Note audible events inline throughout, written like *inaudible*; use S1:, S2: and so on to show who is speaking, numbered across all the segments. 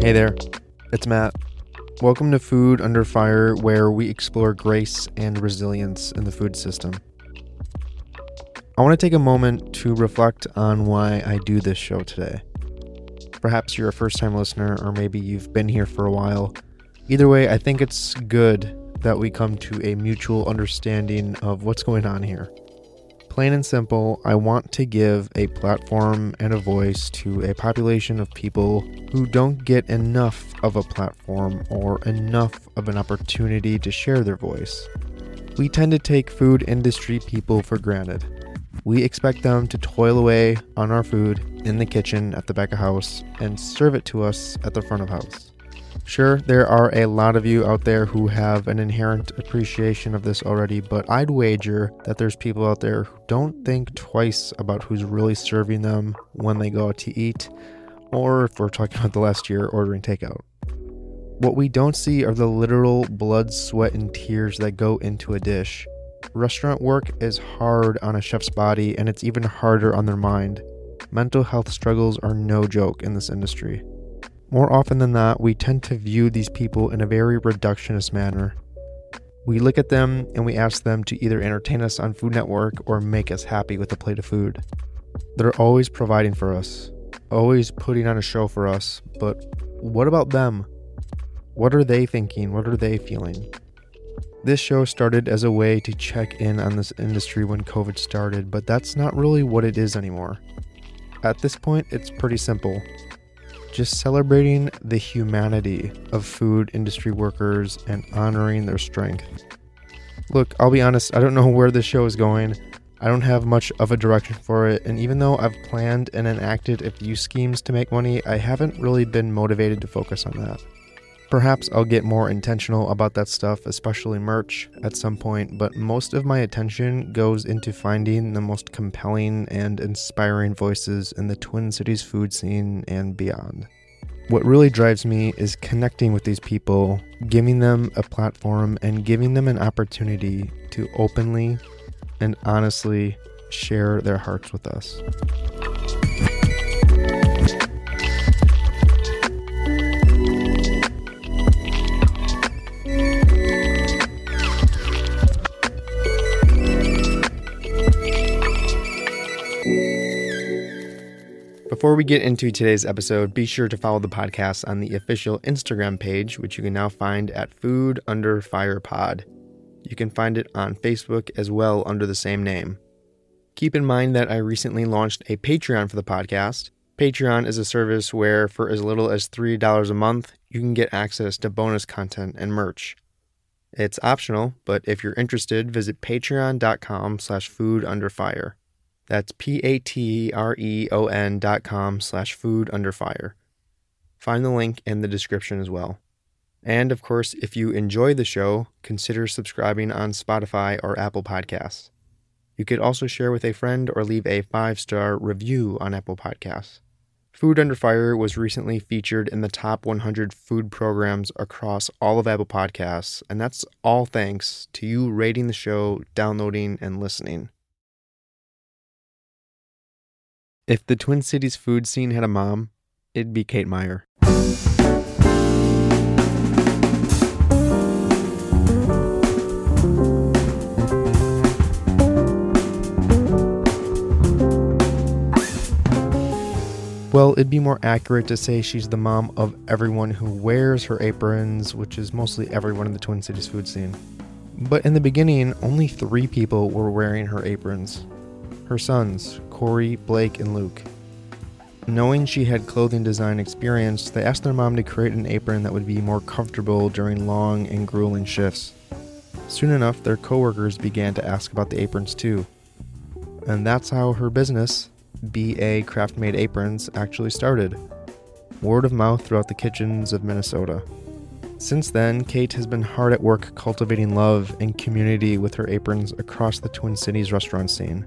S1: Hey there, it's Matt. Welcome to Food Under Fire, where we explore grace and resilience in the food system. I want to take a moment to reflect on why I do this show today. Perhaps you're a first time listener, or maybe you've been here for a while. Either way, I think it's good that we come to a mutual understanding of what's going on here. Plain and simple, I want to give a platform and a voice to a population of people who don't get enough of a platform or enough of an opportunity to share their voice. We tend to take food industry people for granted. We expect them to toil away on our food in the kitchen at the back of house and serve it to us at the front of house. Sure, there are a lot of you out there who have an inherent appreciation of this already, but I'd wager that there's people out there who don't think twice about who's really serving them when they go out to eat, or if we're talking about the last year, ordering takeout. What we don't see are the literal blood, sweat, and tears that go into a dish. Restaurant work is hard on a chef's body, and it's even harder on their mind. Mental health struggles are no joke in this industry. More often than not, we tend to view these people in a very reductionist manner. We look at them and we ask them to either entertain us on Food Network or make us happy with a plate of food. They're always providing for us, always putting on a show for us, but what about them? What are they thinking? What are they feeling? This show started as a way to check in on this industry when COVID started, but that's not really what it is anymore. At this point, it's pretty simple just celebrating the humanity of food industry workers and honoring their strength. Look, I'll be honest, I don't know *laughs* where this show is going. I don't have much of a direction for it, and even though I've planned and enacted a few schemes to make money, I haven't really been motivated to focus on that. Perhaps I'll get more intentional about that stuff, especially merch, at some point, but most of my attention goes into finding the most compelling and inspiring voices in the Twin Cities food scene and beyond. What really drives me is connecting with these people, giving them a platform, and giving them an opportunity to openly and honestly share their hearts with us. Before we get into today's episode, be sure to follow the podcast on the official Instagram page, which you can now find at Food Under Fire Pod. You can find it on Facebook as well under the same name. Keep in mind that I recently launched a Patreon for the podcast. Patreon is a service where, for as little as $3 a month, you can get access to bonus content and merch. It's optional, but if you're interested, visit patreon.com slash food under fire. That's P-A-T-R-E-O-N dot com slash food under fire. Find the link in the description as well. And of course, if you enjoy the show, consider subscribing on Spotify or Apple Podcasts. You could also share with a friend or leave a five star review on Apple Podcasts. Food Under Fire was recently featured in the top 100 food programs across all of Apple Podcasts, and that's all thanks to you rating the show, downloading, and listening. If the Twin Cities food scene had a mom, it'd be Kate Meier. Well, it'd be more accurate to say she's the mom of everyone who wears her aprons, which is mostly everyone in the Twin Cities food scene. But in the beginning, only three people were wearing her aprons her sons, Corey, Blake, and Luke. Knowing she had clothing design experience, they asked their mom to create an apron that would be more comfortable during long and grueling shifts. Soon enough, their coworkers began to ask about the aprons too. And that's how her business, BA Craft Made Aprons, actually started. Word of mouth throughout the kitchens of Minnesota. Since then, Kate has been hard at work cultivating love and community with her aprons across the Twin Cities restaurant scene.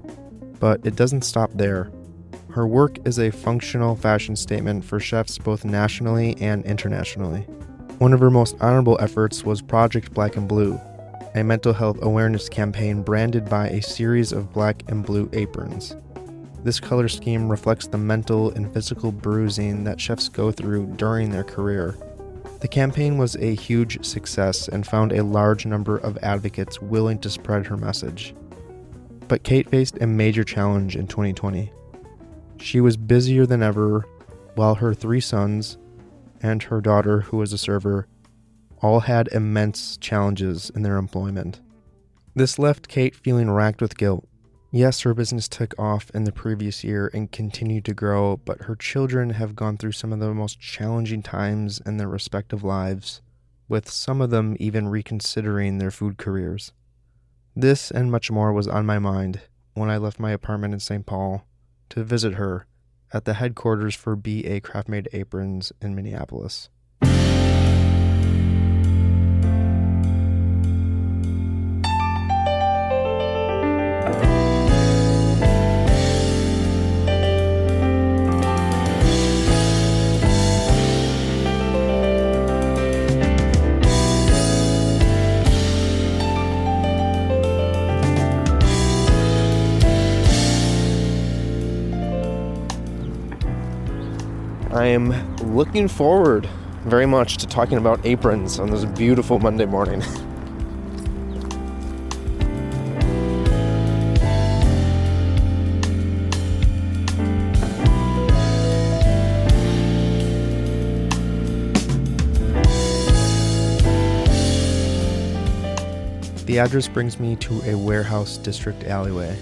S1: But it doesn't stop there. Her work is a functional fashion statement for chefs both nationally and internationally. One of her most honorable efforts was Project Black and Blue, a mental health awareness campaign branded by a series of black and blue aprons. this color scheme reflects the mental and physical bruising that chefs go through during their career. The campaign was a huge success and found a large number of advocates willing to spread her message. But Kate faced a major challenge in 2020. She was busier than ever, while her three sons and her daughter, who was a server, all had immense challenges in their employment. This left Kate feeling racked with guilt. Yes, her business took off in the previous year and continued to grow, but her children have gone through some of the most challenging times in their respective lives, with some of them even reconsidering their food careers. This and much more was on my mind when I left my apartment in St. Paul to visit her at the headquarters for BA Craftmade Aprons in Minneapolis. I am looking forward very much to talking about aprons on this beautiful Monday morning. *laughs* The address brings me to a warehouse district alleyway.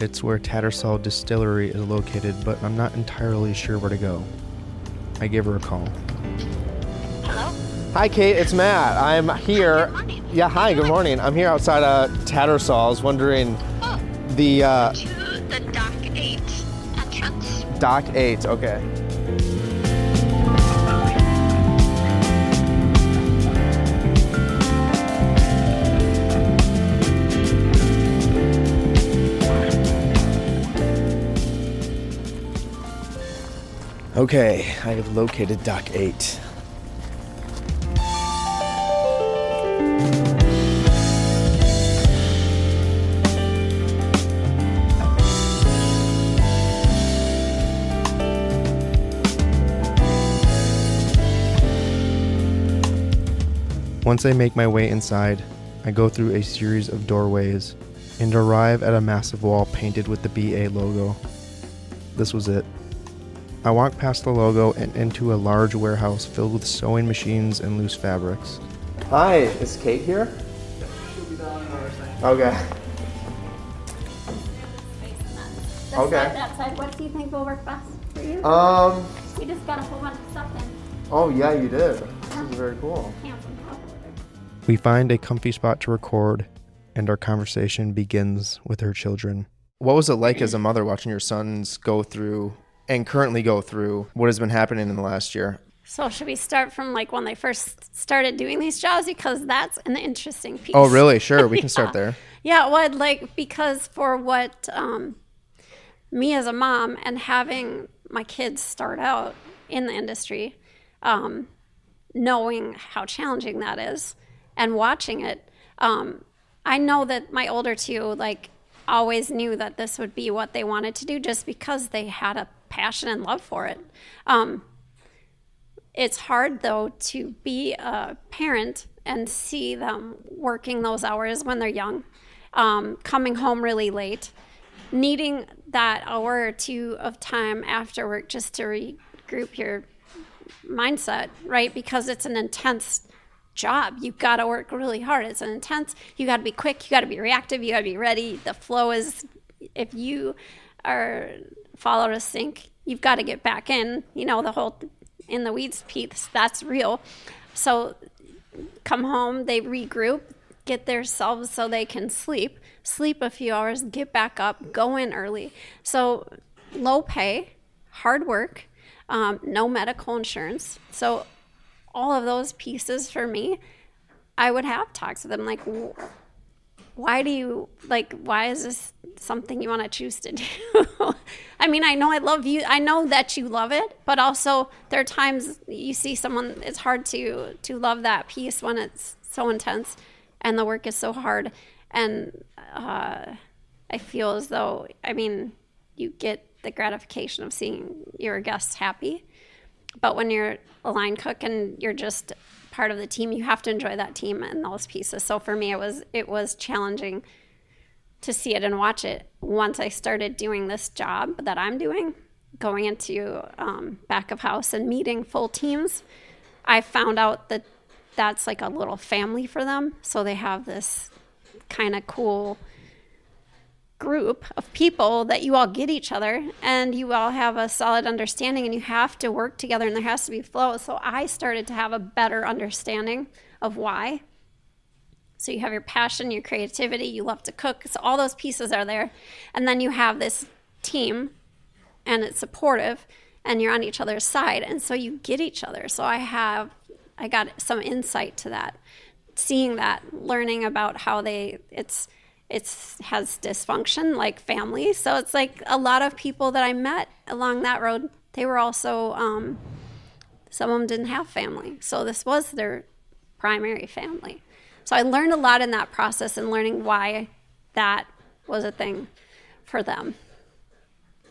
S1: It's where Tattersall Distillery is located, but I'm not entirely sure where to go. I give her a call.
S2: Hello?
S1: Hi, Kate. It's Matt. I'm here.
S2: Good.
S1: Yeah, hi. Good morning. I'm here outside of Tattersall's, wondering
S2: Oh,
S1: the uh,
S2: to the Dock 8 entrance.
S1: Dock 8. Okay. Okay, I have located Dock 8. Once I make my way inside, I go through a series of doorways and arrive at a massive wall painted with the BA logo. This was it. I walk past the logo and into a large warehouse filled with sewing machines and loose fabrics. Hi, is Kate here? Okay.
S3: This
S1: Okay.
S3: side, that side. What do you think will work best for you?
S1: Um,
S3: we just got a whole bunch of stuff in.
S1: oh yeah, you did. This is very cool.
S3: Handsome.
S1: We find a comfy spot to record, and our conversation begins with her children. What was it like as a mother watching your sons go through and currently go through what has been happening in the last year?
S3: So should we start from like when they first started doing these jobs because that's an interesting piece.
S1: Oh, really? Sure, we *laughs* can start there.
S3: Yeah, well, like because for what um, me as a mom and having my kids start out in the industry, um, knowing how challenging that is, and watching it, um, I know that my older two like always knew that this would be what they wanted to do just because they had a passion and love for it. Um, it's hard though to be a parent and see them working those hours when they're young, um, coming home really late, needing that hour or two of time after work just to regroup your mindset, right? Because it's an intense job. You've got to work really hard. It's an intense. You got to be quick. You got to be reactive. You got to be ready. The flow is, if you fall out of sync, you've got to get back in. You know the whole in the weeds piece. That's real. So come home, they regroup, get themselves so they can sleep, sleep a few hours, get back up, go in early. So low pay, hard work, um, no medical insurance. So all of those pieces for me, I would have talks with them like, "Wh- why do you like? Why is this something you want to choose to do? *laughs* I mean, I know I love you. I know that you love it, but also there are times you see someone. It's hard to to love that piece when it's so intense, and the work is so hard. And uh, I feel as though, I mean, you get the gratification of seeing your guests happy. But when you're a line cook and you're just part of the team, you have to enjoy that team and those pieces. So for me, it was it was challenging to see it and watch it once I started doing this job that I'm doing, going into um, back of house and meeting full teams. I found out that that's like a little family for them. So they have this kind of cool group of people that you all get each other and you all have a solid understanding and you have to work together and there has to be flow. So I started to have a better understanding of why. So you have your passion, your creativity, you love to cook. So all those pieces are there. And then you have this team and it's supportive and you're on each other's side and so you get each other. So I have I got some insight to that. Seeing that, learning about how they it's it's has dysfunction like family. So it's like a lot of people that I met along that road, they were also um, some of them didn't have family. So this was their primary family. So I learned a lot in that process and learning why that was a thing for them.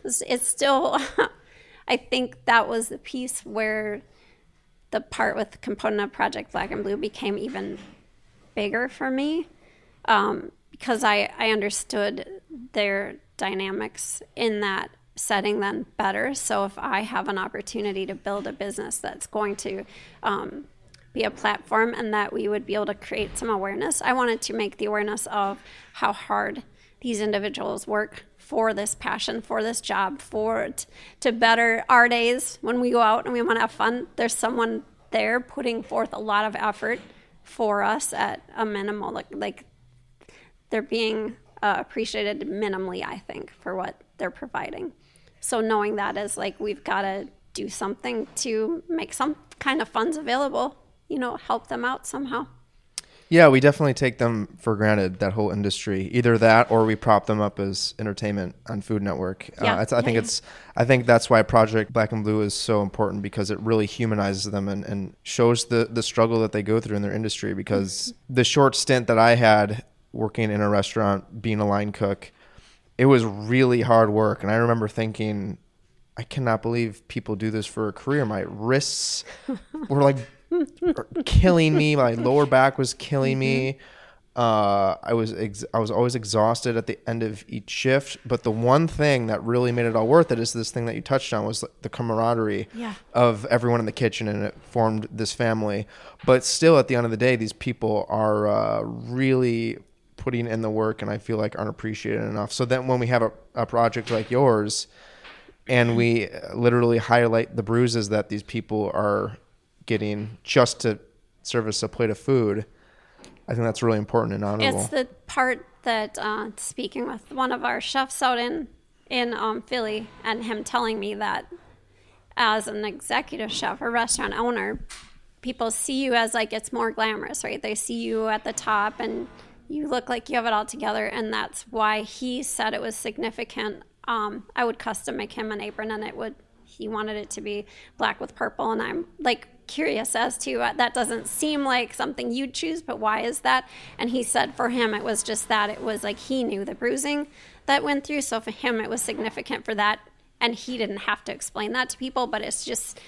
S3: It's, it's still, *laughs* I think that was the piece where the part with the component of Project Black and Blue became even bigger for me um, because I, I understood their dynamics in that setting then better. So if I have an opportunity to build a business that's going to um, be a platform and that we would be able to create some awareness, I wanted to make the awareness of how hard these individuals work for this passion, for this job, for t- to better our days when we go out and we want to have fun. There's someone there putting forth a lot of effort for us at a minimal, like, like they're being uh, appreciated minimally, I think, for what they're providing. So knowing that is like we've got to do something to make some kind of funds available, you know, help them out somehow.
S1: Yeah, we definitely take them for granted. That whole industry, either that or we prop them up as entertainment on Food Network.
S3: Yeah.
S1: Uh, I, think
S3: yeah.
S1: it's. I think that's why Project Black and Blue is so important because it really humanizes them and, and shows the the struggle that they go through in their industry. Because the short stint that I had working in a restaurant, being a line cook, it was really hard work, and I remember thinking. I cannot believe people do this for a career. My wrists *laughs* were like killing me. My lower back was killing me. Uh, I was ex- I was always exhausted at the end of each shift. But the one thing that really made it all worth it is this thing that you touched on was the camaraderie
S3: Yeah.
S1: of everyone in the kitchen, and it formed this family. But still, at the end of the day, these people are uh, really putting in the work, and I feel like aren't appreciated enough. So then, when we have a, a project like yours, and we literally highlight the bruises that these people are getting just to service a plate of food. I think that's really important and honorable.
S3: It's the part that uh, speaking with one of our chefs out in in um, Philly, and him telling me that as an executive chef or restaurant owner, people see you as like it's more glamorous, right? They see you at the top and you look like you have it all together, and that's why he said it was significant. Um, I would custom make him an apron, and it would. He wanted it to be black with purple, and I'm like curious as to uh, that doesn't seem like something you'd choose, but why is that? And he said for him it was just that it was like he knew the bruising that went through, so for him it was significant for that, and he didn't have to explain that to people, but it's just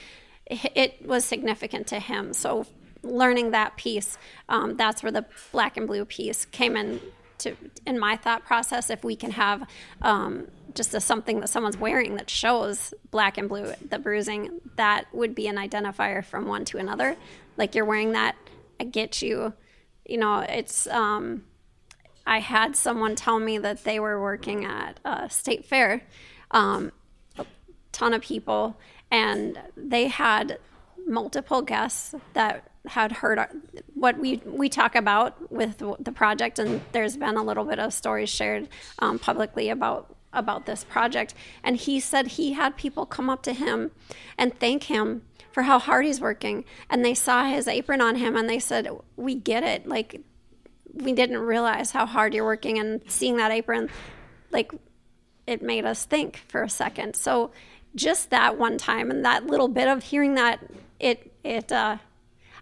S3: it was significant to him. So learning that piece, um, that's where the black and blue piece came in to in my thought process. If we can have um, just a, something that someone's wearing that shows black and blue, the bruising, that would be an identifier from one to another. Like you're wearing that, I get you. You know, it's. Um, I had someone tell me that they were working at a state fair. Um, ton of people, and they had multiple guests that had heard our, what we we talk about with the project, and there's been a little bit of stories shared um, publicly about about this project. And he said he had people come up to him and thank him for how hard he's working, and they saw his apron on him, and they said, "We get it, like." We didn't realize how hard you're working, and seeing that apron, like it made us think for a second. So just that one time and that little bit of hearing that it it uh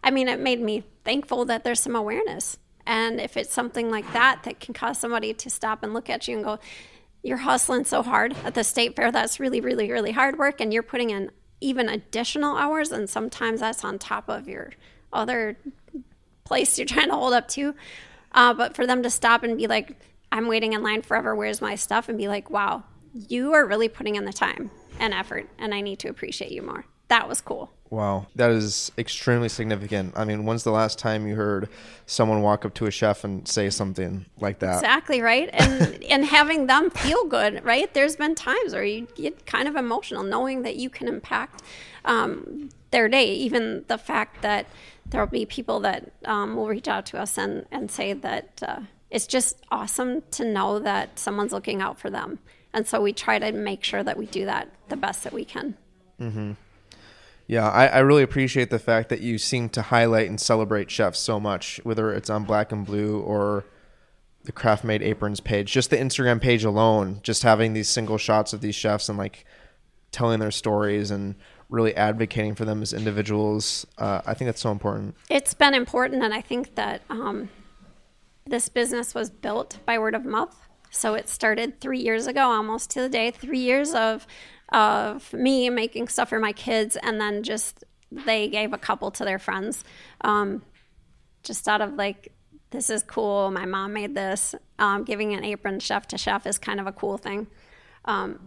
S3: I mean it made me thankful that there's some awareness. And if it's something like that that can cause somebody to stop and look at you and go, you're hustling so hard at the state fair. That's really, really, really hard work, and you're putting in even additional hours, and sometimes that's on top of your other place you're *laughs* trying to hold up to. Uh, but for them to stop and be like, I'm waiting in line forever, where's my stuff? And be like, wow, you are really putting in the time and effort, and I need to appreciate you more. That was cool.
S1: Wow, that is extremely significant. I mean, when's the last time you heard someone walk up to a chef and say something like that?
S3: Exactly right, and *laughs* and having them feel good, right? There's been times where you get kind of emotional knowing that you can impact um, their day. Even the fact that there will be people that um, will reach out to us and and say that uh, it's just awesome to know that someone's looking out for them, and so we try to make sure that we do that the best that we can.
S1: Yeah, I, I really appreciate the fact that you seem to highlight and celebrate chefs so much, whether it's on Black and Blue or the Craft Made Aprons page, just the Instagram page alone, just having these single shots of these chefs and like telling their stories and really advocating for them as individuals. Uh, I think that's so important.
S3: it's been important and i think that um, this business was built by word of mouth so it started three years ago almost to the day three years of of me making stuff for my kids and then just they gave a couple to their friends um, just out of like this is cool my mom made this um, giving an apron chef to chef is kind of a cool thing um,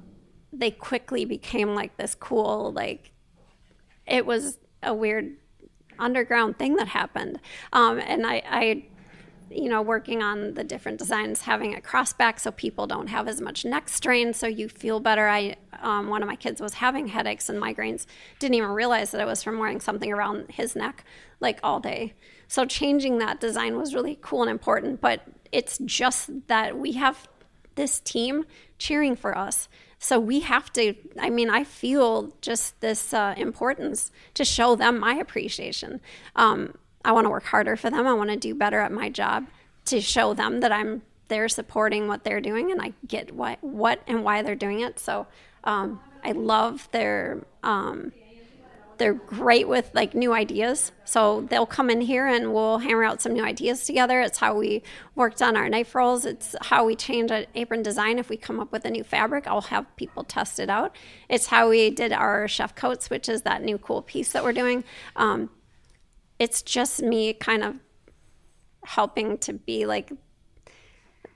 S3: they quickly became like this cool like it was a weird underground thing that happened. Um, and I, I, you know, working on the different designs, having a crossback so people don't have as much neck strain, so you feel better. I, um, one of my kids was having headaches and migraines, didn't even realize that it was from wearing something around his neck like all day. So changing that design was really cool and important. But it's just that we have this team cheering for us. So we have to, I mean, I feel just this uh, importance to show them my appreciation. Um, I want to work harder for them. I want to do better at my job to show them that I'm there supporting what they're doing and I get what, what and why they're doing it. So um, I love their, um, they're great with like new ideas. So they'll come in here and we'll hammer out some new ideas together. It's how we worked on our knife rolls. It's how we change an apron design. If we come up with a new fabric, I'll have people test it out. It's how we did our chef coats, which is that new cool piece that we're doing. Um, it's just me kind of helping to be like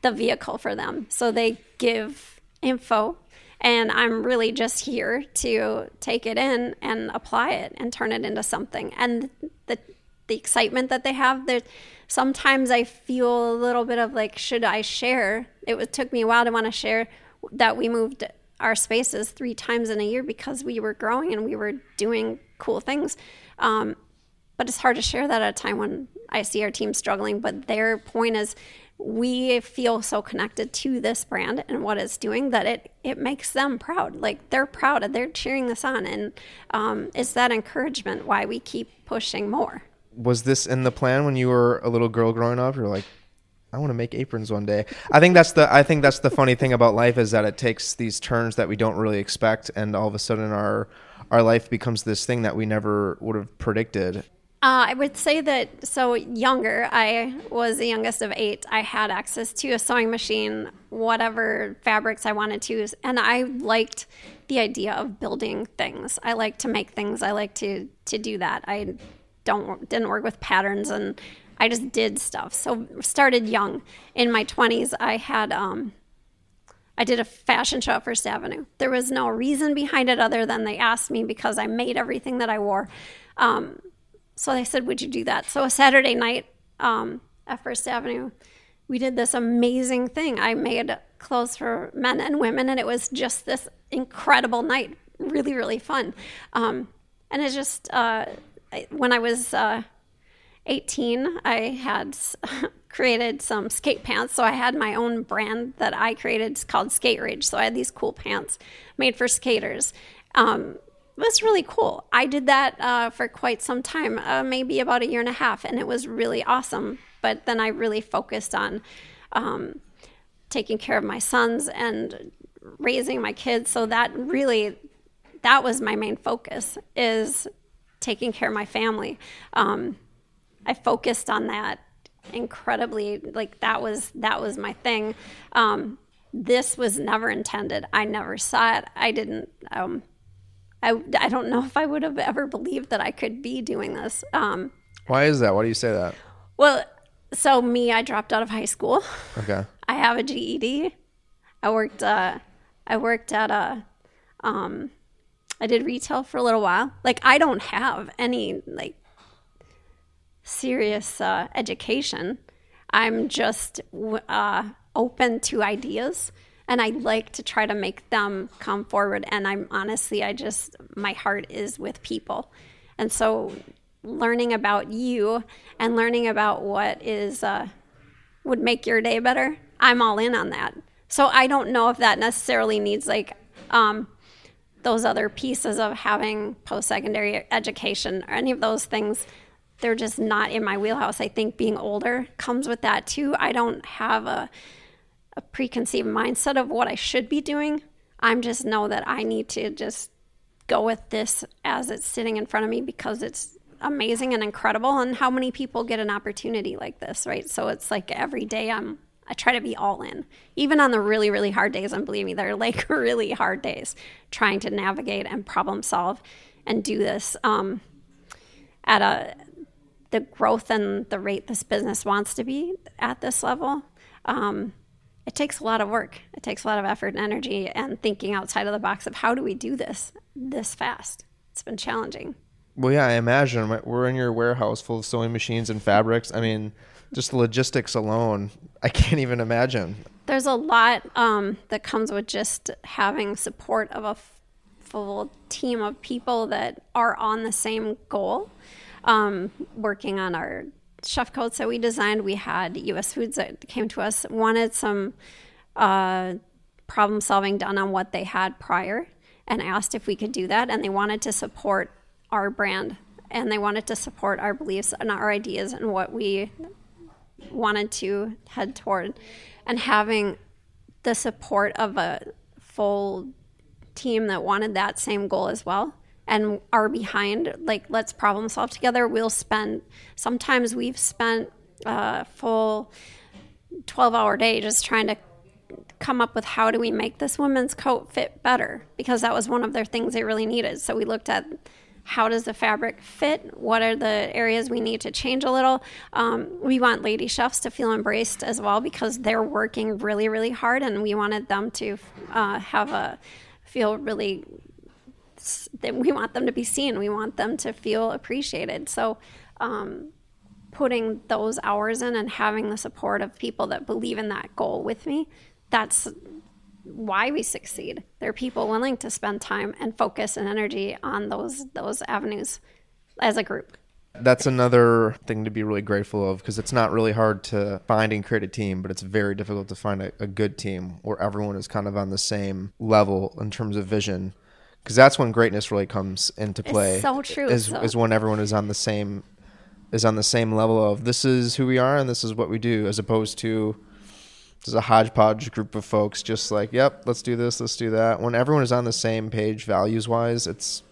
S3: the vehicle for them. So they give info and I'm really just here to take it in and apply it and turn it into something. And the the excitement that they have, there sometimes I feel a little bit of like, should I share? It took me a while to want to share that we moved our spaces three times in a year because we were growing and we were doing cool things. Um, but it's hard to share that at a time when I see our team struggling. But their point is, we feel so connected to this brand and what it's doing that it it makes them proud. Like they're proud and they're cheering this on, and um, it's that encouragement why we keep pushing more.
S1: Was this in the plan when you were a little girl growing up? You're like, I want to make aprons one day. I think that's the I think that's the funny thing about life is that it takes these turns that we don't really expect, and all of a sudden our our life becomes this thing that we never would have predicted.
S3: Uh, I would say that so younger, I was the youngest of eight. I had access to a sewing machine, whatever fabrics I wanted to, use. and I liked the idea of building things. I like to make things. I like to to do that. I don't didn't work with patterns, and I just did stuff. So started young. In my twenties, I had um, I did a fashion show at First Avenue. There was no reason behind it other than they asked me because I made everything that I wore. Um, so they said, Would you do that? So a Saturday night um, at First Avenue, we did this amazing thing. I made clothes for men and women, and it was just this incredible night. Really, really fun. Um, and it just, uh, when I was uh, 18, I had *laughs* created some skate pants. So I had my own brand that I created called Skate Rage. So I had these cool pants made for skaters. Um, was really cool. I did that uh, for quite some time, uh, maybe about a year and a half, and it was really awesome. But then I really focused on um, taking care of my sons and raising my kids. So that really, that was my main focus is taking care of my family. Um, I focused on that incredibly. Like that was that was my thing. Um, this was never intended. I never saw it. I didn't. Um, I I don't know if I would have ever believed that I could be doing this. Um,
S1: Why is that? Why do you say that?
S3: well, so me, I dropped out of high school.
S1: Okay. *laughs*
S3: I have a GED. I worked. Uh, I worked at a. Um, I did retail for a little while. Like I don't have any like serious uh, education. I'm just uh, open to ideas, and I like to try to make them come forward. And I'm honestly, I just my heart is with people, and so learning about you and learning about what is uh, would make your day better, I'm all in on that. So I don't know if that necessarily needs like um, those other pieces of having post secondary education or any of those things. They're just not in my wheelhouse. I think being older comes with that too. I don't have a, a preconceived mindset of what I should be doing. I'm just know that I need to just go with this as it's sitting in front of me because it's amazing and incredible. And how many people get an opportunity like this right? So it's like every day i'm i try to be all in. Even on the really really hard days and believe me they're *laughs* like really hard days trying to navigate and problem solve and do this um, at a the growth and the rate this business wants to be at this level. Um, it takes a lot of work it takes a lot of effort and energy and thinking outside of the box of how do we do this this fast it's been challenging
S1: Well, yeah, I imagine we're in your warehouse full of sewing machines and fabrics. I mean, just the logistics alone, I *laughs* can't even imagine.
S3: there's a lot um, that comes with just having support of a f- full team of people that are on the same goal. Um, working on our chef coats that we designed, we had U.S. Foods that came to us wanted some uh, problem solving done on what they had prior, and asked if we could do that, and they wanted to support our brand and they wanted to support our beliefs and our ideas and what we wanted to head toward and having the support of a full team that wanted that same goal as well and are behind like let's problem solve together. We'll spend sometimes we've spent a full 12 hour day just trying to come up with how do we make this woman's coat fit better because that was one of their things they really needed. So we looked at how does the fabric fit what are the areas we need to change a little. Um, we want lady chefs to feel embraced as well because they're working really really hard and we wanted them to uh, have a feel really that we want them to be seen we want them to feel appreciated so um, putting those hours in and having the support of people that believe in that goal with me that's why we succeed. There are people willing to spend time and focus and energy on those those avenues as a group.
S1: That's another thing to be really grateful of because it's not really hard to find and create a team, but it's very difficult to find a, a good team where everyone is kind of on the same level in terms of vision. Because that's when greatness really comes into play.
S3: It's so true,
S1: Is,
S3: so-
S1: is when everyone is on the same is on the same level of this is who we are and this is what we do, as opposed to there's a hodgepodge group of folks just like, yep, let's do this, let's do that. When everyone is on the same page values wise, it's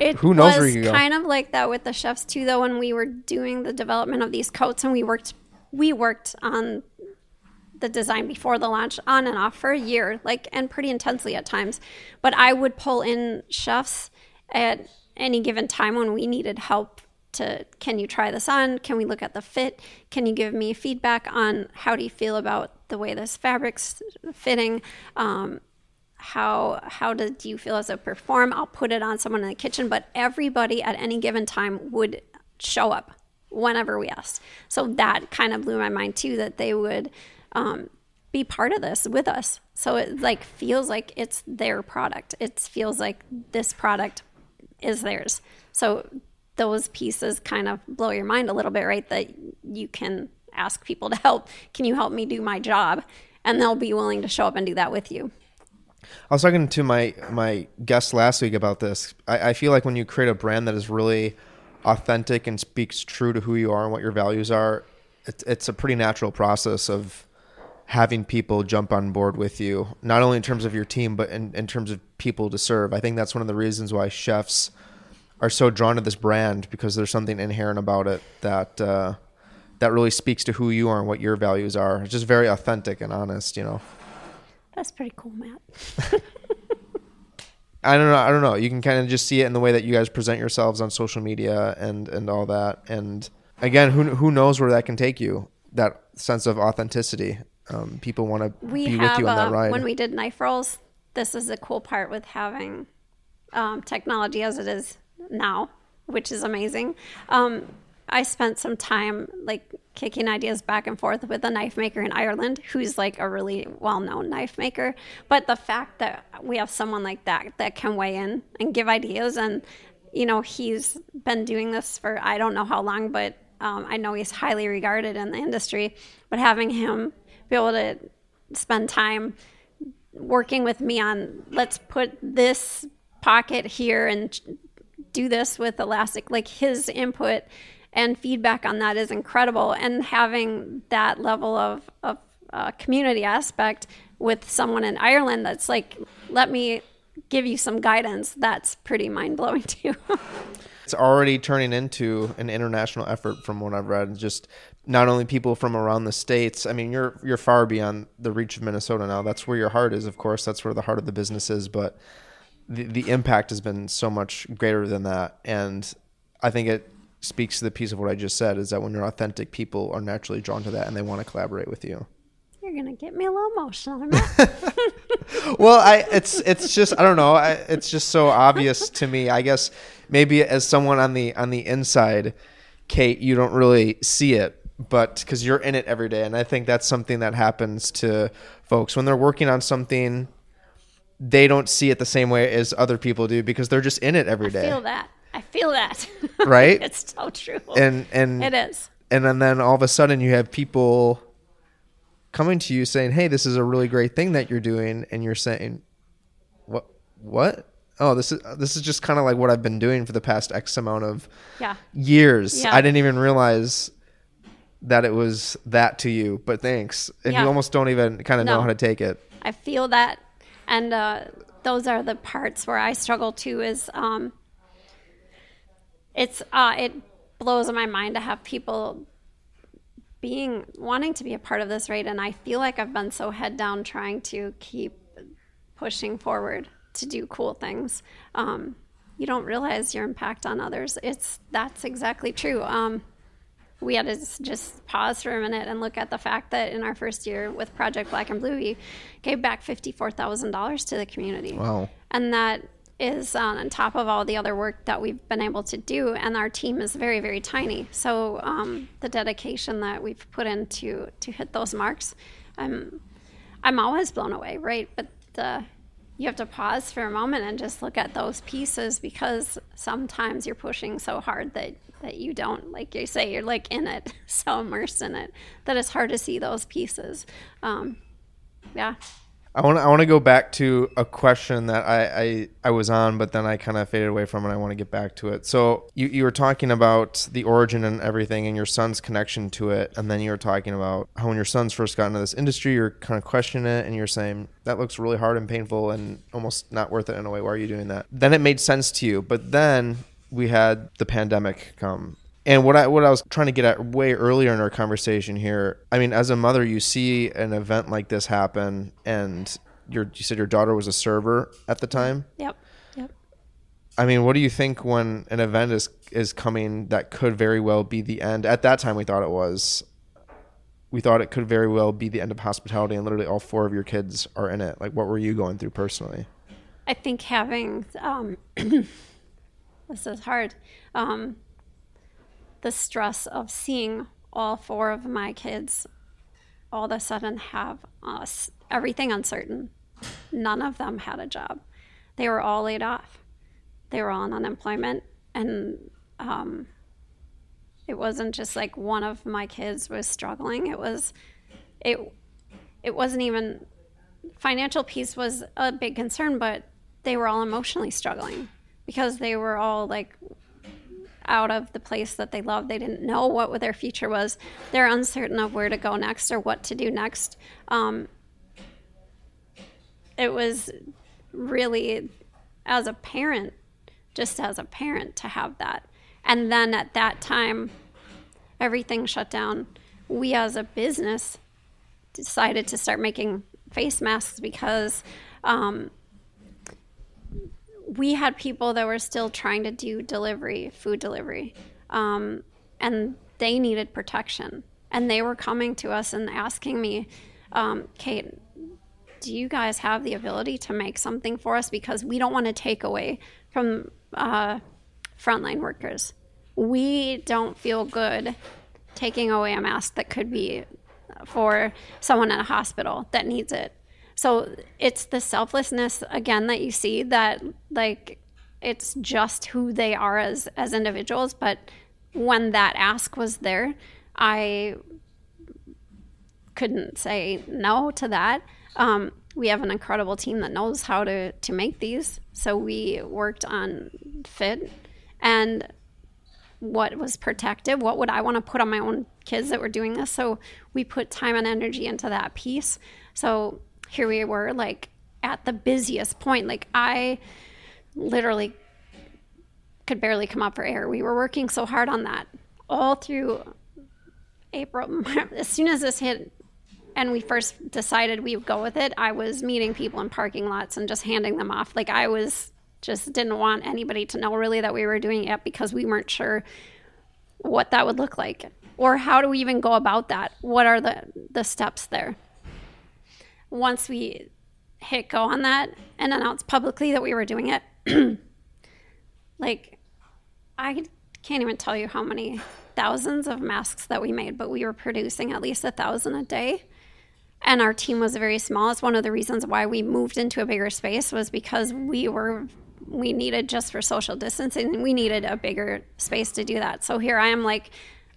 S3: It
S1: who knows
S3: was
S1: where you go.
S3: kind of like that with the chefs too, though. When we were doing the development of these coats, and we worked, we worked on the design before the launch on and off for a year, like and pretty intensely at times. But I would pull in chefs at any given time when we needed help to can you try this on? Can we look at the fit? Can you give me feedback on how do you feel about the way this fabric's fitting? Um, how how do you feel as it perform? I'll put it on someone in the kitchen, but everybody at any given time would show up whenever we asked. So that kind of blew my mind too that they would um, be part of this with us. So it like feels like it's their product. It feels like this product is theirs. So those pieces kind of blow your mind a little bit, right? That you can ask people to help. Can you help me do my job? And they'll be willing to show up and do that with you.
S1: I was talking to my my guest last week about this. I, I feel like when you create a brand that is really authentic and speaks true to who you are and what your values are, it's it's a pretty natural process of having people jump on board with you, not only in terms of your team, but in, in terms of people to serve. I think that's one of the reasons why chefs are so drawn to this brand because there's something inherent about it that uh, that really speaks to who you are and what your values are. It's just very authentic and honest, you know.
S3: That's pretty cool, Matt. *laughs* *laughs*
S1: I don't know. I don't know. You can kind of just see it in the way that you guys present yourselves on social media and and all that. And again, who who knows where that can take you? That sense of authenticity. Um, people want to be
S3: have
S1: with you on that
S3: uh,
S1: ride.
S3: when we did knife rolls. This is a cool part with having um, technology as it is now, which is amazing. Um, I spent some time like kicking ideas back and forth with a knife maker in Ireland who's like a really well known knife maker. But the fact that we have someone like that that can weigh in and give ideas, and you know, he's been doing this for I don't know how long, but um, I know he's highly regarded in the industry. But having him be able to spend time working with me on let's put this pocket here and do this with elastic. Like his input and feedback on that is incredible. And having that level of, of uh, community aspect with someone in ireland that's like let me give you some guidance that's pretty mind-blowing *laughs* too
S1: it's already turning into an international effort from what I've read. Just not only people from around the states. I mean, you're you're far beyond the reach of Minnesota now. That's where your heart is, of course. That's where the heart of the business is. But the the impact has been so much greater than that, and I think it speaks to the piece of what I just said is that when you're authentic, people are naturally drawn to that and they want to collaborate with you.
S3: You're gonna get me a little emotional *laughs*
S1: well i it's it's just i don't know I, it's just so obvious to me. I guess maybe as someone on the on the inside kate you don't really see it but because you're in it every day and i think that's something that happens to folks. When they're working on something they don't see it the same way as other people do because they're just in it every day I
S3: feel that. I feel that.
S1: Right? *laughs*
S3: it's so true.
S1: And and
S3: it is.
S1: and then, then all of a sudden you have people coming to you saying hey this is a really great thing that you're doing and you're saying what what oh this is this is just kind of like what i've been doing for the past x amount of
S3: yeah
S1: years
S3: Yeah.
S1: i didn't even realize that it was that to you but thanks and
S3: Yeah.
S1: you almost don't even kind of know how to take it
S3: I feel that, and uh, those are the parts where I struggle too. Is um, it's uh, it blows my mind to have people being wanting to be a part of this, right? And I feel like I've been so head down trying to keep pushing forward to do cool things. Um, you don't realize your impact on others. It's that's exactly true. Um, we had to just pause for a minute and look at the fact that in our first year with Project Black and Blue, we gave back $54,000 to the community.
S1: Wow.
S3: And that is uh, on top of all the other work that we've been able to do. And our team is very, very tiny. So um, the dedication that we've put into to hit those marks, I'm, I'm always blown away, right? But the, you have to pause for a moment and just look at those pieces because sometimes you're pushing so hard that, that you don't, like you say, you're like in it, *laughs* so immersed in it, that it's hard to see those pieces. Um, yeah.
S1: I want I want to go back to a question that I, I, I was on, but then I kind of faded away from it. I want to get back to it. So you, you were talking about the origin and everything, and your son's connection to it, and then you were talking about how when your sons first got into this industry, you're kind of questioning it, and you're saying that looks really hard and painful and almost not worth it in a way. Why are you doing that? Then it made sense to you, but then we had the pandemic come and what I what I was trying to get at way earlier in our conversation here, I mean, as a mother, you see an event like this happen, and your you said your daughter was a server at the time.
S3: Yep. Yep.
S1: I mean, what do you think when an event is is coming that could very well be the end? At that time, we thought it was. We thought it could very well be the end of hospitality, and literally all four of your kids are in it. Like, what were you going through personally?
S3: I think having um, *coughs* this is hard. Um, the stress of seeing all four of my kids all of a sudden have us everything uncertain. None of them had a job. They were all laid off. They were all on unemployment, and um, it wasn't just like one of my kids was struggling. It was, it, it wasn't even financial piece was a big concern, but they were all emotionally struggling because they were all like out of the place that they loved. They didn't know what their future was. They're uncertain of where to go next or what to do next. Um, it was really, as a parent, just as a parent, to have that. And then at that time, everything shut down. We, as a business, decided to start making face masks because um, we had people that were still trying to do delivery, food delivery, um, and they needed protection. And they were coming to us and asking me, um, Kate, do you guys have the ability to make something for us? Because we don't want to take away from uh, frontline workers. We don't feel good taking away a mask that could be for someone in a hospital that needs it. So it's the selflessness again that you see that like it's just who they are as as individuals, but when that ask was there, I couldn't say no to that. Um, we have an incredible team that knows how to to make these, so we worked on fit. And what was protective what would i want to put on my own kids that were doing this? So we put time and energy into that piece. So here we were like at the busiest point. Like i literally could barely come up for air. We were working so hard on that all through april. *laughs* As soon as this hit and we first decided we would go with it i was meeting people in parking lots and just handing them off. Like i was just didn't want anybody to know really that we were doing it because we weren't sure what that would look like or how do we even go about that? What are the the steps there once we hit go on that and announced publicly that we were doing it *clears throat* like i can't even tell you how many thousands of masks that we made but we were producing at least a thousand a day. And our team was very small. It's one of the reasons why we moved into a bigger space was because we were we needed just for social distancing we needed a bigger space to do that. So here i am like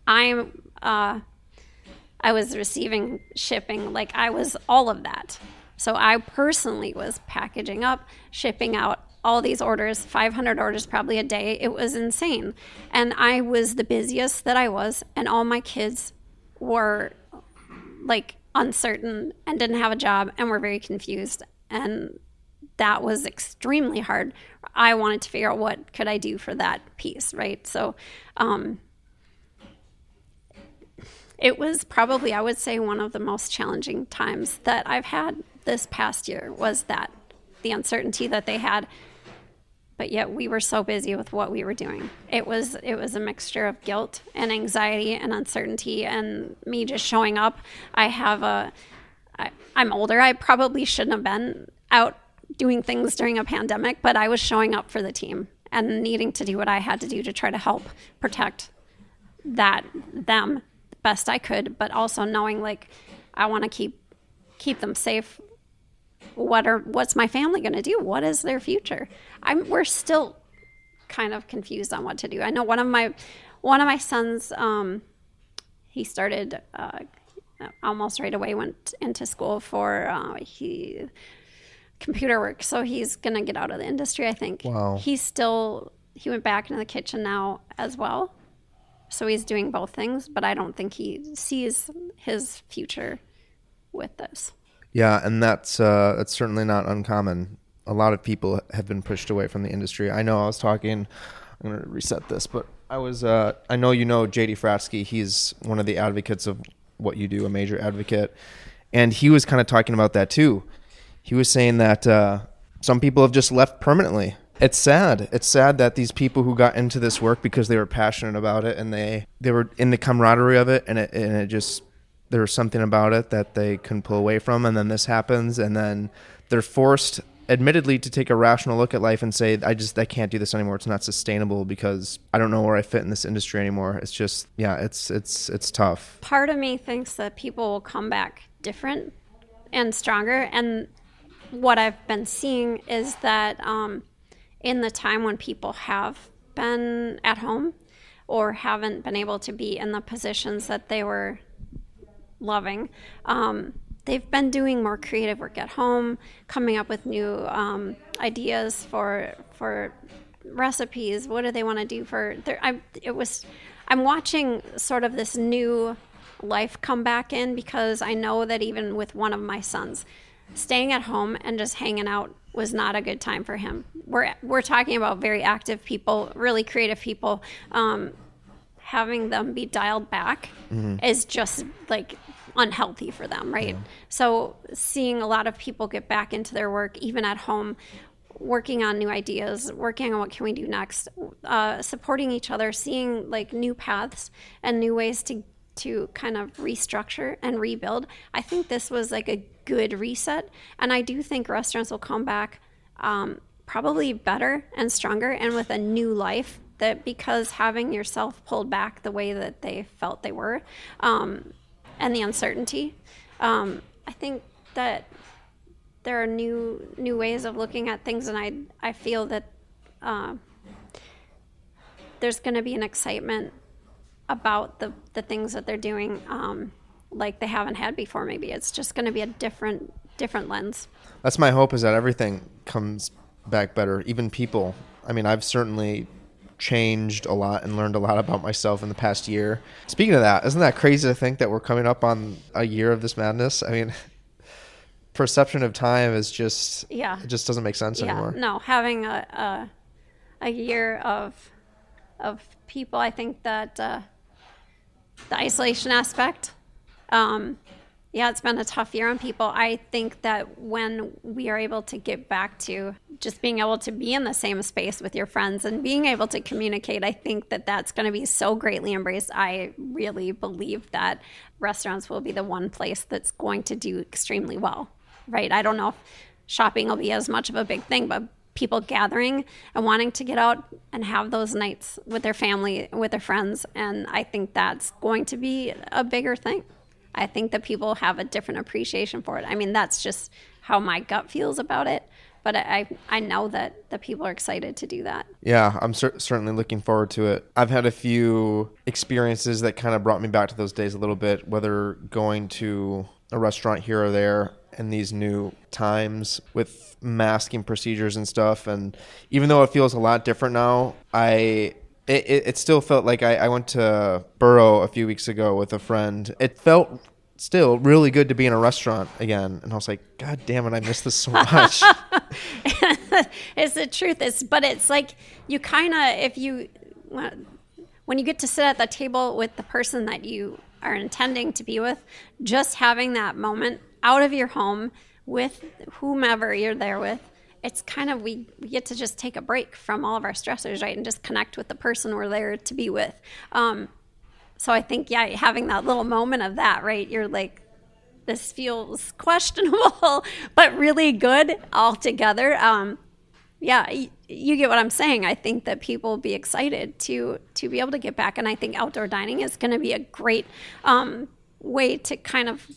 S3: i'm uh i was receiving shipping like i was all of that. So i personally was packaging up shipping out all these orders 500 orders probably a day. It was insane. And i was the busiest that i was and all my kids were like uncertain and didn't have a job and were very confused. And that was extremely hard. I wanted to figure out what could i do for that piece right? So um, it was probably i would say one of the most challenging times that i've had this past year was that the uncertainty that they had. But yet we were so busy with what we were doing. It was it was a mixture of guilt and anxiety and uncertainty and me just showing up. I have a I, i'm older. I probably shouldn't have been out doing things during a pandemic but i was showing up for the team and needing to do what i had to do to try to help protect that them best i could but also knowing like i want to keep keep them safe. What are what's my family going to do? What is their future? I'm we're still kind of confused on what to do. I know one of my one of my sons um he started uh, almost right away went into school for uh, he computer work so he's gonna get out of the industry i think.
S1: Wow.
S3: he's still he went back into the kitchen now as well so he's doing both things but i don't think he sees his future with this
S1: Yeah, and that's uh, that's certainly not uncommon. A lot of people have been pushed away from the industry. I know I was talking. I'm gonna reset this, but I was. Uh, I know you know JD Fratzke. He's one of the advocates of what you do, a major advocate, and he was kind of talking about that too. He was saying that uh, some people have just left permanently. It's sad. It's sad that these people who got into this work because they were passionate about it and they they were in the camaraderie of it, and it and it just there was something about it that they couldn't pull away from and then this happens and then they're forced admittedly to take a rational look at life and say i just i can't do this anymore it's not sustainable because i don't know where i fit in this industry anymore it's just yeah it's it's it's tough
S3: part of me thinks that people will come back different and stronger. And what I've been seeing is that um, in the time when people have been at home or haven't been able to be in the positions that they were loving, um, they've been doing more creative work at home, coming up with new um, ideas for for recipes. What do they want to do for? Their, I it was. I'm watching sort of this new life come back in because I know that even with one of my sons, staying at home and just hanging out was not a good time for him. We're we're talking about very active people, really creative people. Um, having them be dialed back is just like unhealthy for them, right? So seeing a lot of people get back into their work, even at home, working on new ideas, working on what can we do next, uh, supporting each other, seeing like new paths and new ways to to kind of restructure and rebuild. I think this was like a good reset, and I do think restaurants will come back um, probably better and stronger and with a new life. That because having yourself pulled back the way that they felt they were, um, and the uncertainty, um, I think that there are new new ways of looking at things, and I I feel that uh, there's going to be an excitement about the the things that they're doing, um, like they haven't had before. Maybe it's just going to be a different different lens.
S1: That's my hope is that everything comes back better, even people. I mean, I've certainly changed a lot and learned a lot about myself in the past year. Speaking of that, isn't that crazy to think that we're coming up on a year of this madness? I mean, *laughs* perception of time is just
S3: Yeah.
S1: it just doesn't make sense
S3: yeah,
S1: anymore.
S3: no, having a, a a year of of people, I think that uh, the isolation aspect. Um, yeah, it's been a tough year on people. I think that when we are able to get back to just being able to be in the same space with your friends and being able to communicate, I think that that's going to be so greatly embraced. I really believe that restaurants will be the one place that's going to do extremely well, right? I don't know if shopping will be as much of a big thing, but people gathering and wanting to get out and have those nights with their family, with their friends. And I think that's going to be a bigger thing. I think that people have a different appreciation for it. I mean, that's just how my gut feels about it. But I, I know that the people are excited to do that.
S1: Yeah, I'm cer- certainly looking forward to it. I've had a few experiences that kind of brought me back to those days a little bit, whether going to a restaurant here or there in these new times with masking procedures and stuff. And even though it feels a lot different now, I. It, it, it still felt like I, I went to Burrow a few weeks ago with a friend. It felt still really good to be in a restaurant again. And I was like, God damn it, I miss this so much. *laughs* *laughs*
S3: it's the truth. It's but it's like you kind of if you when you get to sit at the table with the person that you are intending to be with, just having that moment out of your home with whomever you're there with. It's kind of we, we get to just take a break from all of our stressors, right, and just connect with the person we're there to be with. Um, so I think yeah, having that little moment of that, right, you're like, this feels *laughs* questionable, but really good altogether. Um, yeah, y- you get what I'm saying. I think that people will be excited to to be able to get back, and I think outdoor dining is going to be a great um, way to kind of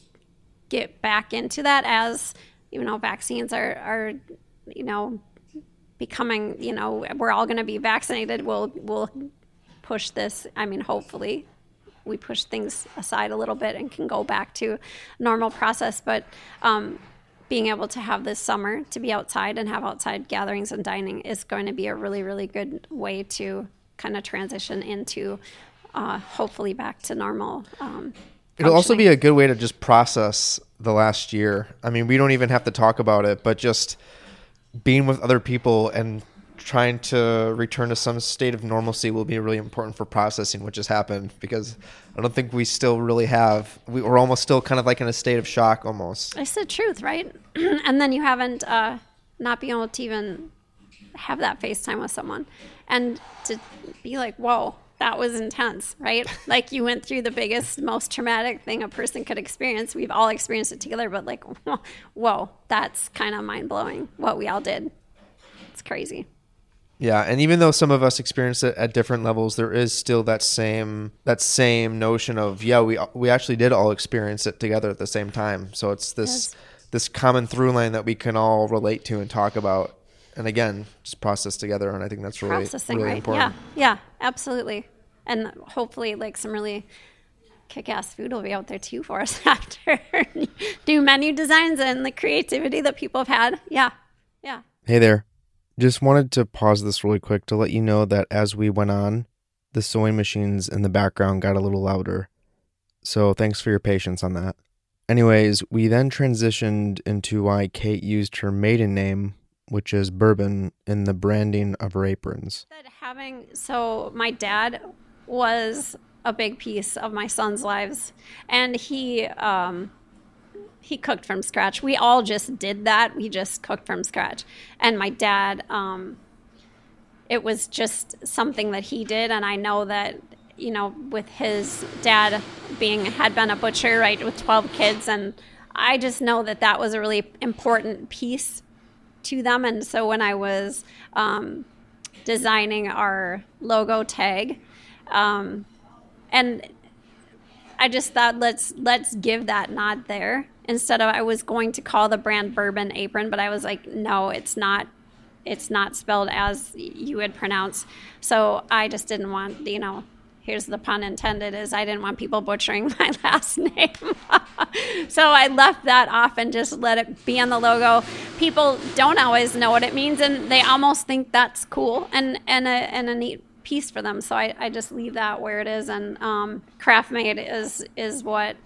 S3: get back into that as you know vaccines are are you know becoming you know we're all going to be vaccinated. We'll we'll push this. I mean, hopefully we push things aside a little bit and can go back to normal process. But um, being able to have this summer to be outside and have outside gatherings and dining is going to be a really, really good way to kind of transition into uh, hopefully back to normal. Um,
S1: It'll also be a good way to just process the last year. I mean, we don't even have to talk about it, but just being with other people and trying to return to some state of normalcy will be really important for processing what just happened because I don't think we still really have. We, we're almost still kind of like in a state of shock almost.
S3: It's the truth, right? *clears throat* and then you haven't uh, not being able to even have that FaceTime with someone and to be like, whoa, that was intense, right? like you went through the biggest, most traumatic thing a person could experience. We've all experienced it together, but like, *laughs* whoa, that's kind of mind blowing what we all did. It's crazy.
S1: Yeah, and even though some of us experience it at different levels, there is still that same that same notion of yeah, we we actually did all experience it together at the same time. So it's this this common through line that we can all relate to and talk about, and again, just process together. And I think that's really
S3: Processing,
S1: really
S3: right?
S1: important.
S3: Yeah, yeah, absolutely. And hopefully, like some really kick ass food will be out there too for us *laughs* after new menu designs and the creativity that people have had. Yeah, yeah.
S1: Hey there. Just wanted to pause this really quick to let you know that as we went on, the sewing machines in the background got a little louder. So thanks for your patience on that. Anyways, we then transitioned into why Kate used her maiden name, which is Bourbon, in the branding of her aprons.
S3: having so my dad was a big piece of my son's lives, and he um, he cooked from scratch. We all just did that. We just cooked from scratch, and my dad. Um, it was just something that he did, and I know that you know with his dad being had been a butcher right with 12 kids and i just know that that was a really important piece to them. And so when i was um, designing our logo tag um, and i just thought let's let's give that nod there. Instead of i was going to call the brand bourbon apron but i was like no it's not it's not spelled as you would pronounce. So i just didn't want you know here's the pun intended is i didn't want people butchering *laughs* my last name. *laughs* So i left that off and just let it be on the logo. People don't always know what it means and they almost think that's cool and and a, and a neat piece for them. So I, I just leave that where it is and um, craft made is is what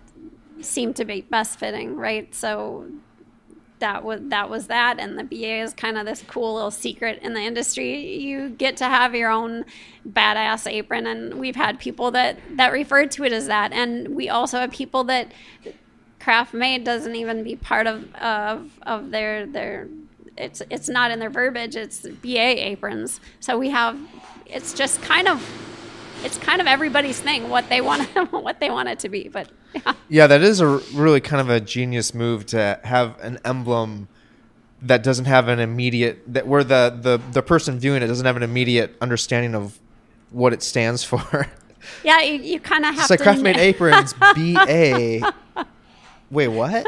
S3: seemed to be best fitting right? So that was that was that and the BA is kind of this cool little secret in the industry. You get to have your own badass apron and we've had people that that refer to it as that and we also have people that craft made doesn't even be part of of of their their it's it's not in their verbiage it's BA aprons. So we have it's just kind of it's kind of everybody's thing what they want *laughs* what they want it to be but yeah.
S1: Yeah, that is a really kind of a genius move to have an emblem that doesn't have an immediate that where the the the person viewing it doesn't have an immediate understanding of what it stands *laughs* for.
S3: yeah you, you kind of have
S1: like
S3: to
S1: Craft Made *laughs* Aprons B A. Wait, what?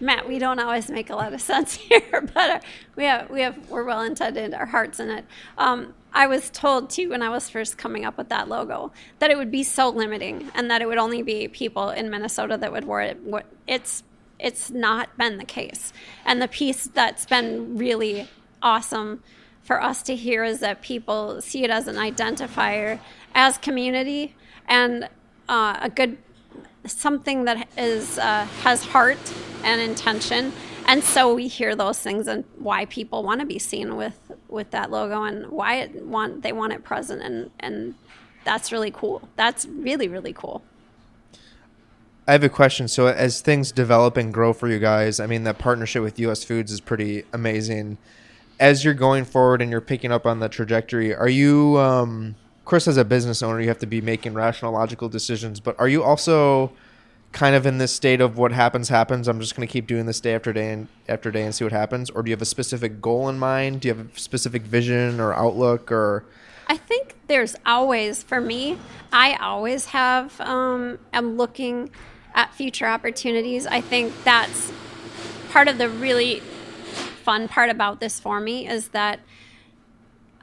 S3: Matt, we don't always make a lot of sense here, but uh, we have we have we're well intended, our hearts in it. Um, I was told too when I was first coming up with that logo that it would be so limiting and that it would only be people in Minnesota that would wear it. It's it's not been the case, and the piece that's been really awesome for us to hear is that people see it as an identifier as community and uh, a good something that is uh, has heart and intention and so we hear those things and why people want to be seen with with that logo and why it want they want it present and and that's really cool that's really really cool
S1: I have a question. So, as things develop and grow for you guys, I mean, that partnership with US Foods is pretty amazing. As you're going forward and you're picking up on the trajectory, are you, um, as a business owner, you have to be making rational, logical decisions, but are you also kind of in this state of what happens, happens? I'm just going to keep doing this day after day and after day and see what happens? Or do you have a specific goal in mind? Do you have a specific vision or outlook or.
S3: I think there's always, for me, I always have, um, am looking at future opportunities. I think that's part of the really fun part about this for me is that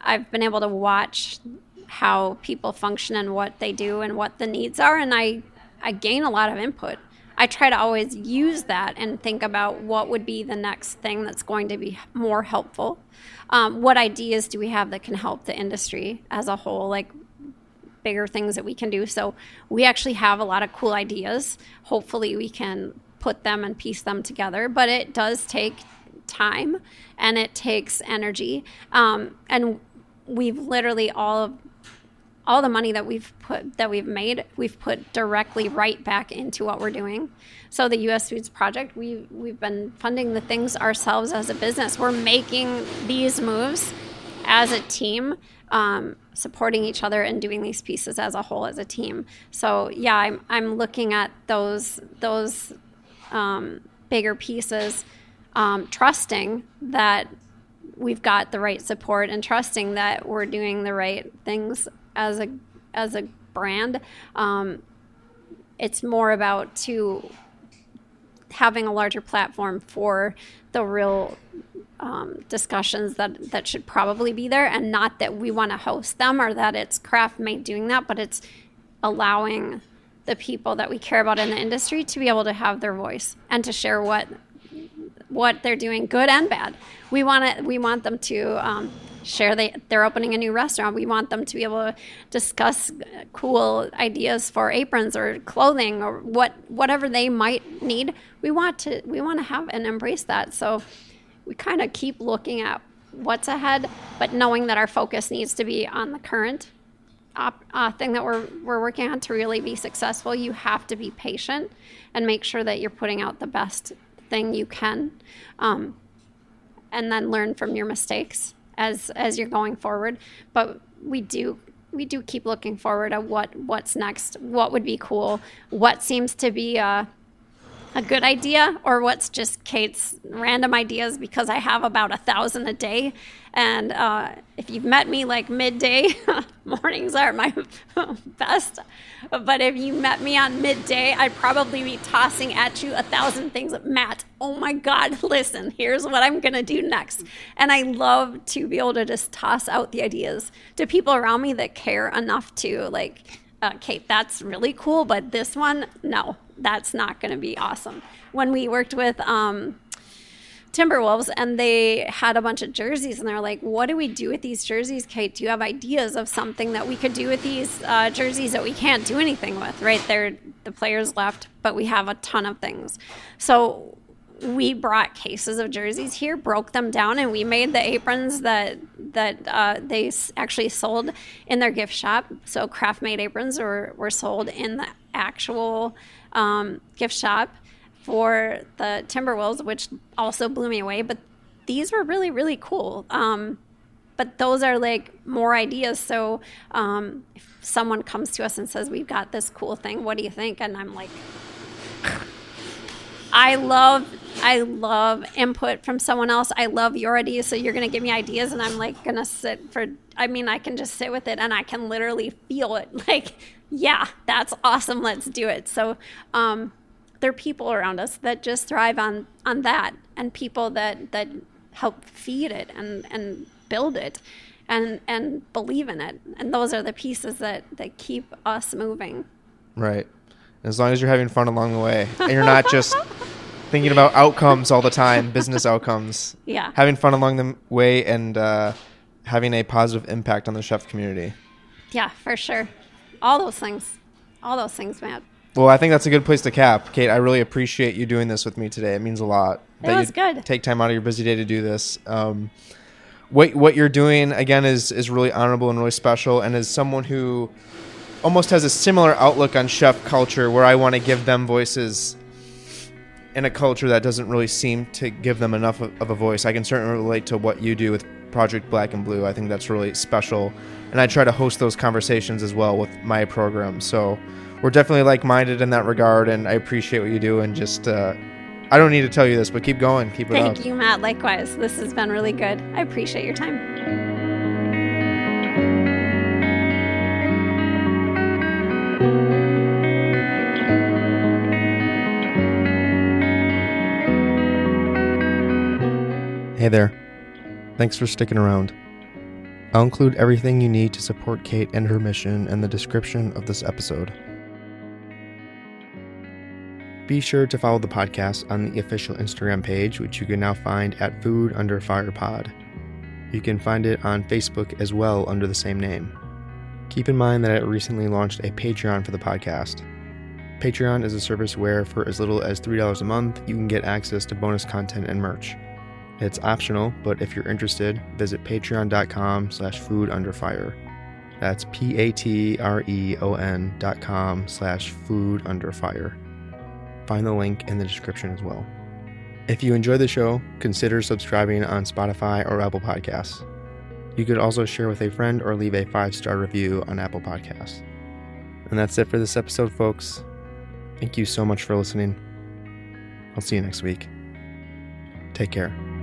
S3: I've been able to watch how people function and what they do and what the needs are, and I, I gain a lot of input. I try to always use that and think about what would be the next thing that's going to be more helpful. Um, what ideas do we have that can help the industry as a whole? Like bigger things that we can do. So we actually have a lot of cool ideas. Hopefully, we can put them and piece them together. But it does take time and it takes energy. Um, and we've literally all of all the money that we've put that we've made we've put directly right back into what we're doing. So the us foods project we we've been funding the things ourselves as a business. We're making these moves as a team um, supporting each other and doing these pieces as a whole as a team. So yeah i'm, I'm looking at those those um, bigger pieces um, trusting that we've got the right support and trusting that we're doing the right things as a as a brand. Um, it's more about to having a larger platform for the real um, discussions that that should probably be there, and not that we want to host them or that it's craft made doing that, but it's allowing the people that we care about in the industry to be able to have their voice and to share what what they're doing, good and bad. We want to we want them to um, share they they're opening a new restaurant. We want them to be able to discuss cool ideas for aprons or clothing or what whatever they might need. We want to we want to have and embrace that. So we kind of keep looking at what's ahead, but knowing that our focus needs to be on the current op, uh, thing that we're we're working on to really be successful, you have to be patient and make sure that you're putting out the best thing you can, um, and then learn from your mistakes as as you're going forward. But we do we do keep looking forward at what what's next, what would be cool, what seems to be a a good idea, or what's just Kate's random ideas because I have about a thousand a day. And uh, if you've met me like midday, *laughs* mornings are my *laughs* best. But if you met me on midday, I'd probably be tossing at you a thousand things. Matt, oh my God, *laughs* listen, here's what I'm going to do next. And I love to be able to just toss out the ideas to people around me that care enough to, like, uh, Kate, that's really cool, but this one, no, that's not going to be awesome. When we worked with um, Timberwolves and they had a bunch of jerseys, and they're like, "What do we do with these jerseys, Kate? Do you have ideas of something that we could do with these uh, jerseys that we can't do anything with? Right there, the players left, but we have a ton of things. So we brought cases of jerseys here, broke them down, and we made the aprons that that uh, they actually sold in their gift shop. So craft made aprons were, were sold in the actual um, gift shop for the Timberwolves, which also blew me away. But these were really really cool. Um, but those are like more ideas. So um, if someone comes to us and says, "We've got this cool thing. What do you think?" and I'm like. *sighs* I love I love input from someone else. I love your ideas. So you're gonna give me ideas and I'm like gonna sit for I mean, I can just sit with it and I can literally feel it. *laughs* Like, yeah, that's awesome. Let's do it. So um there are people around us that just thrive on on that and people that that help feed it and and build it and and believe in it. And those are the pieces that that keep us moving.
S1: Right. As long as you're having fun along the way and you're not just *laughs* thinking about outcomes all the time, business *laughs* outcomes.
S3: Yeah.
S1: Having fun along the way and uh, having a positive impact on the chef community.
S3: Yeah, for sure. All those things. All those things, Matt.
S1: Well, I think that's a good place to cap. Kate, I really appreciate you doing this with me today. It means a lot.
S3: It was
S1: you
S3: good.
S1: Take time out of your busy day to do this. Um, what what you're doing again is is really honorable and really special. And as someone who almost has a similar outlook on chef culture, where I want to give them voices in a culture that doesn't really seem to give them enough of, of a voice, I can certainly relate to what you do with Project Black and Blue. I think that's really special, and I try to host those conversations as well with my program. So we're definitely like-minded in that regard, and I appreciate what you do. And just, uh, I don't need to tell you this, but keep going, keep it up.
S3: Thank you, Matt. Likewise. This has been really good. I appreciate your time.
S1: Hey there. Thanks for sticking around. I'll include everything you need to support Kate and her mission in the description of this episode. Be sure to follow the podcast on the official Instagram page, which you can now find at Food Under Fire Pod. You can find it on Facebook as well under the same name. Keep in mind that I recently launched a Patreon for the podcast. Patreon is a service where, for as little as $3 a month, you can get access to bonus content and merch. It's optional, but if you're interested, visit patreon.com slash food under fire. That's P-A-T-R-E-O-N dot com slash food under fire. Find the link in the description as well. If you enjoy the show, consider subscribing on Spotify or Apple Podcasts. You could also share with a friend or leave a five-star review on Apple Podcasts. And that's it for this episode, folks. Thank you so much for listening. I'll see you next week. Take care.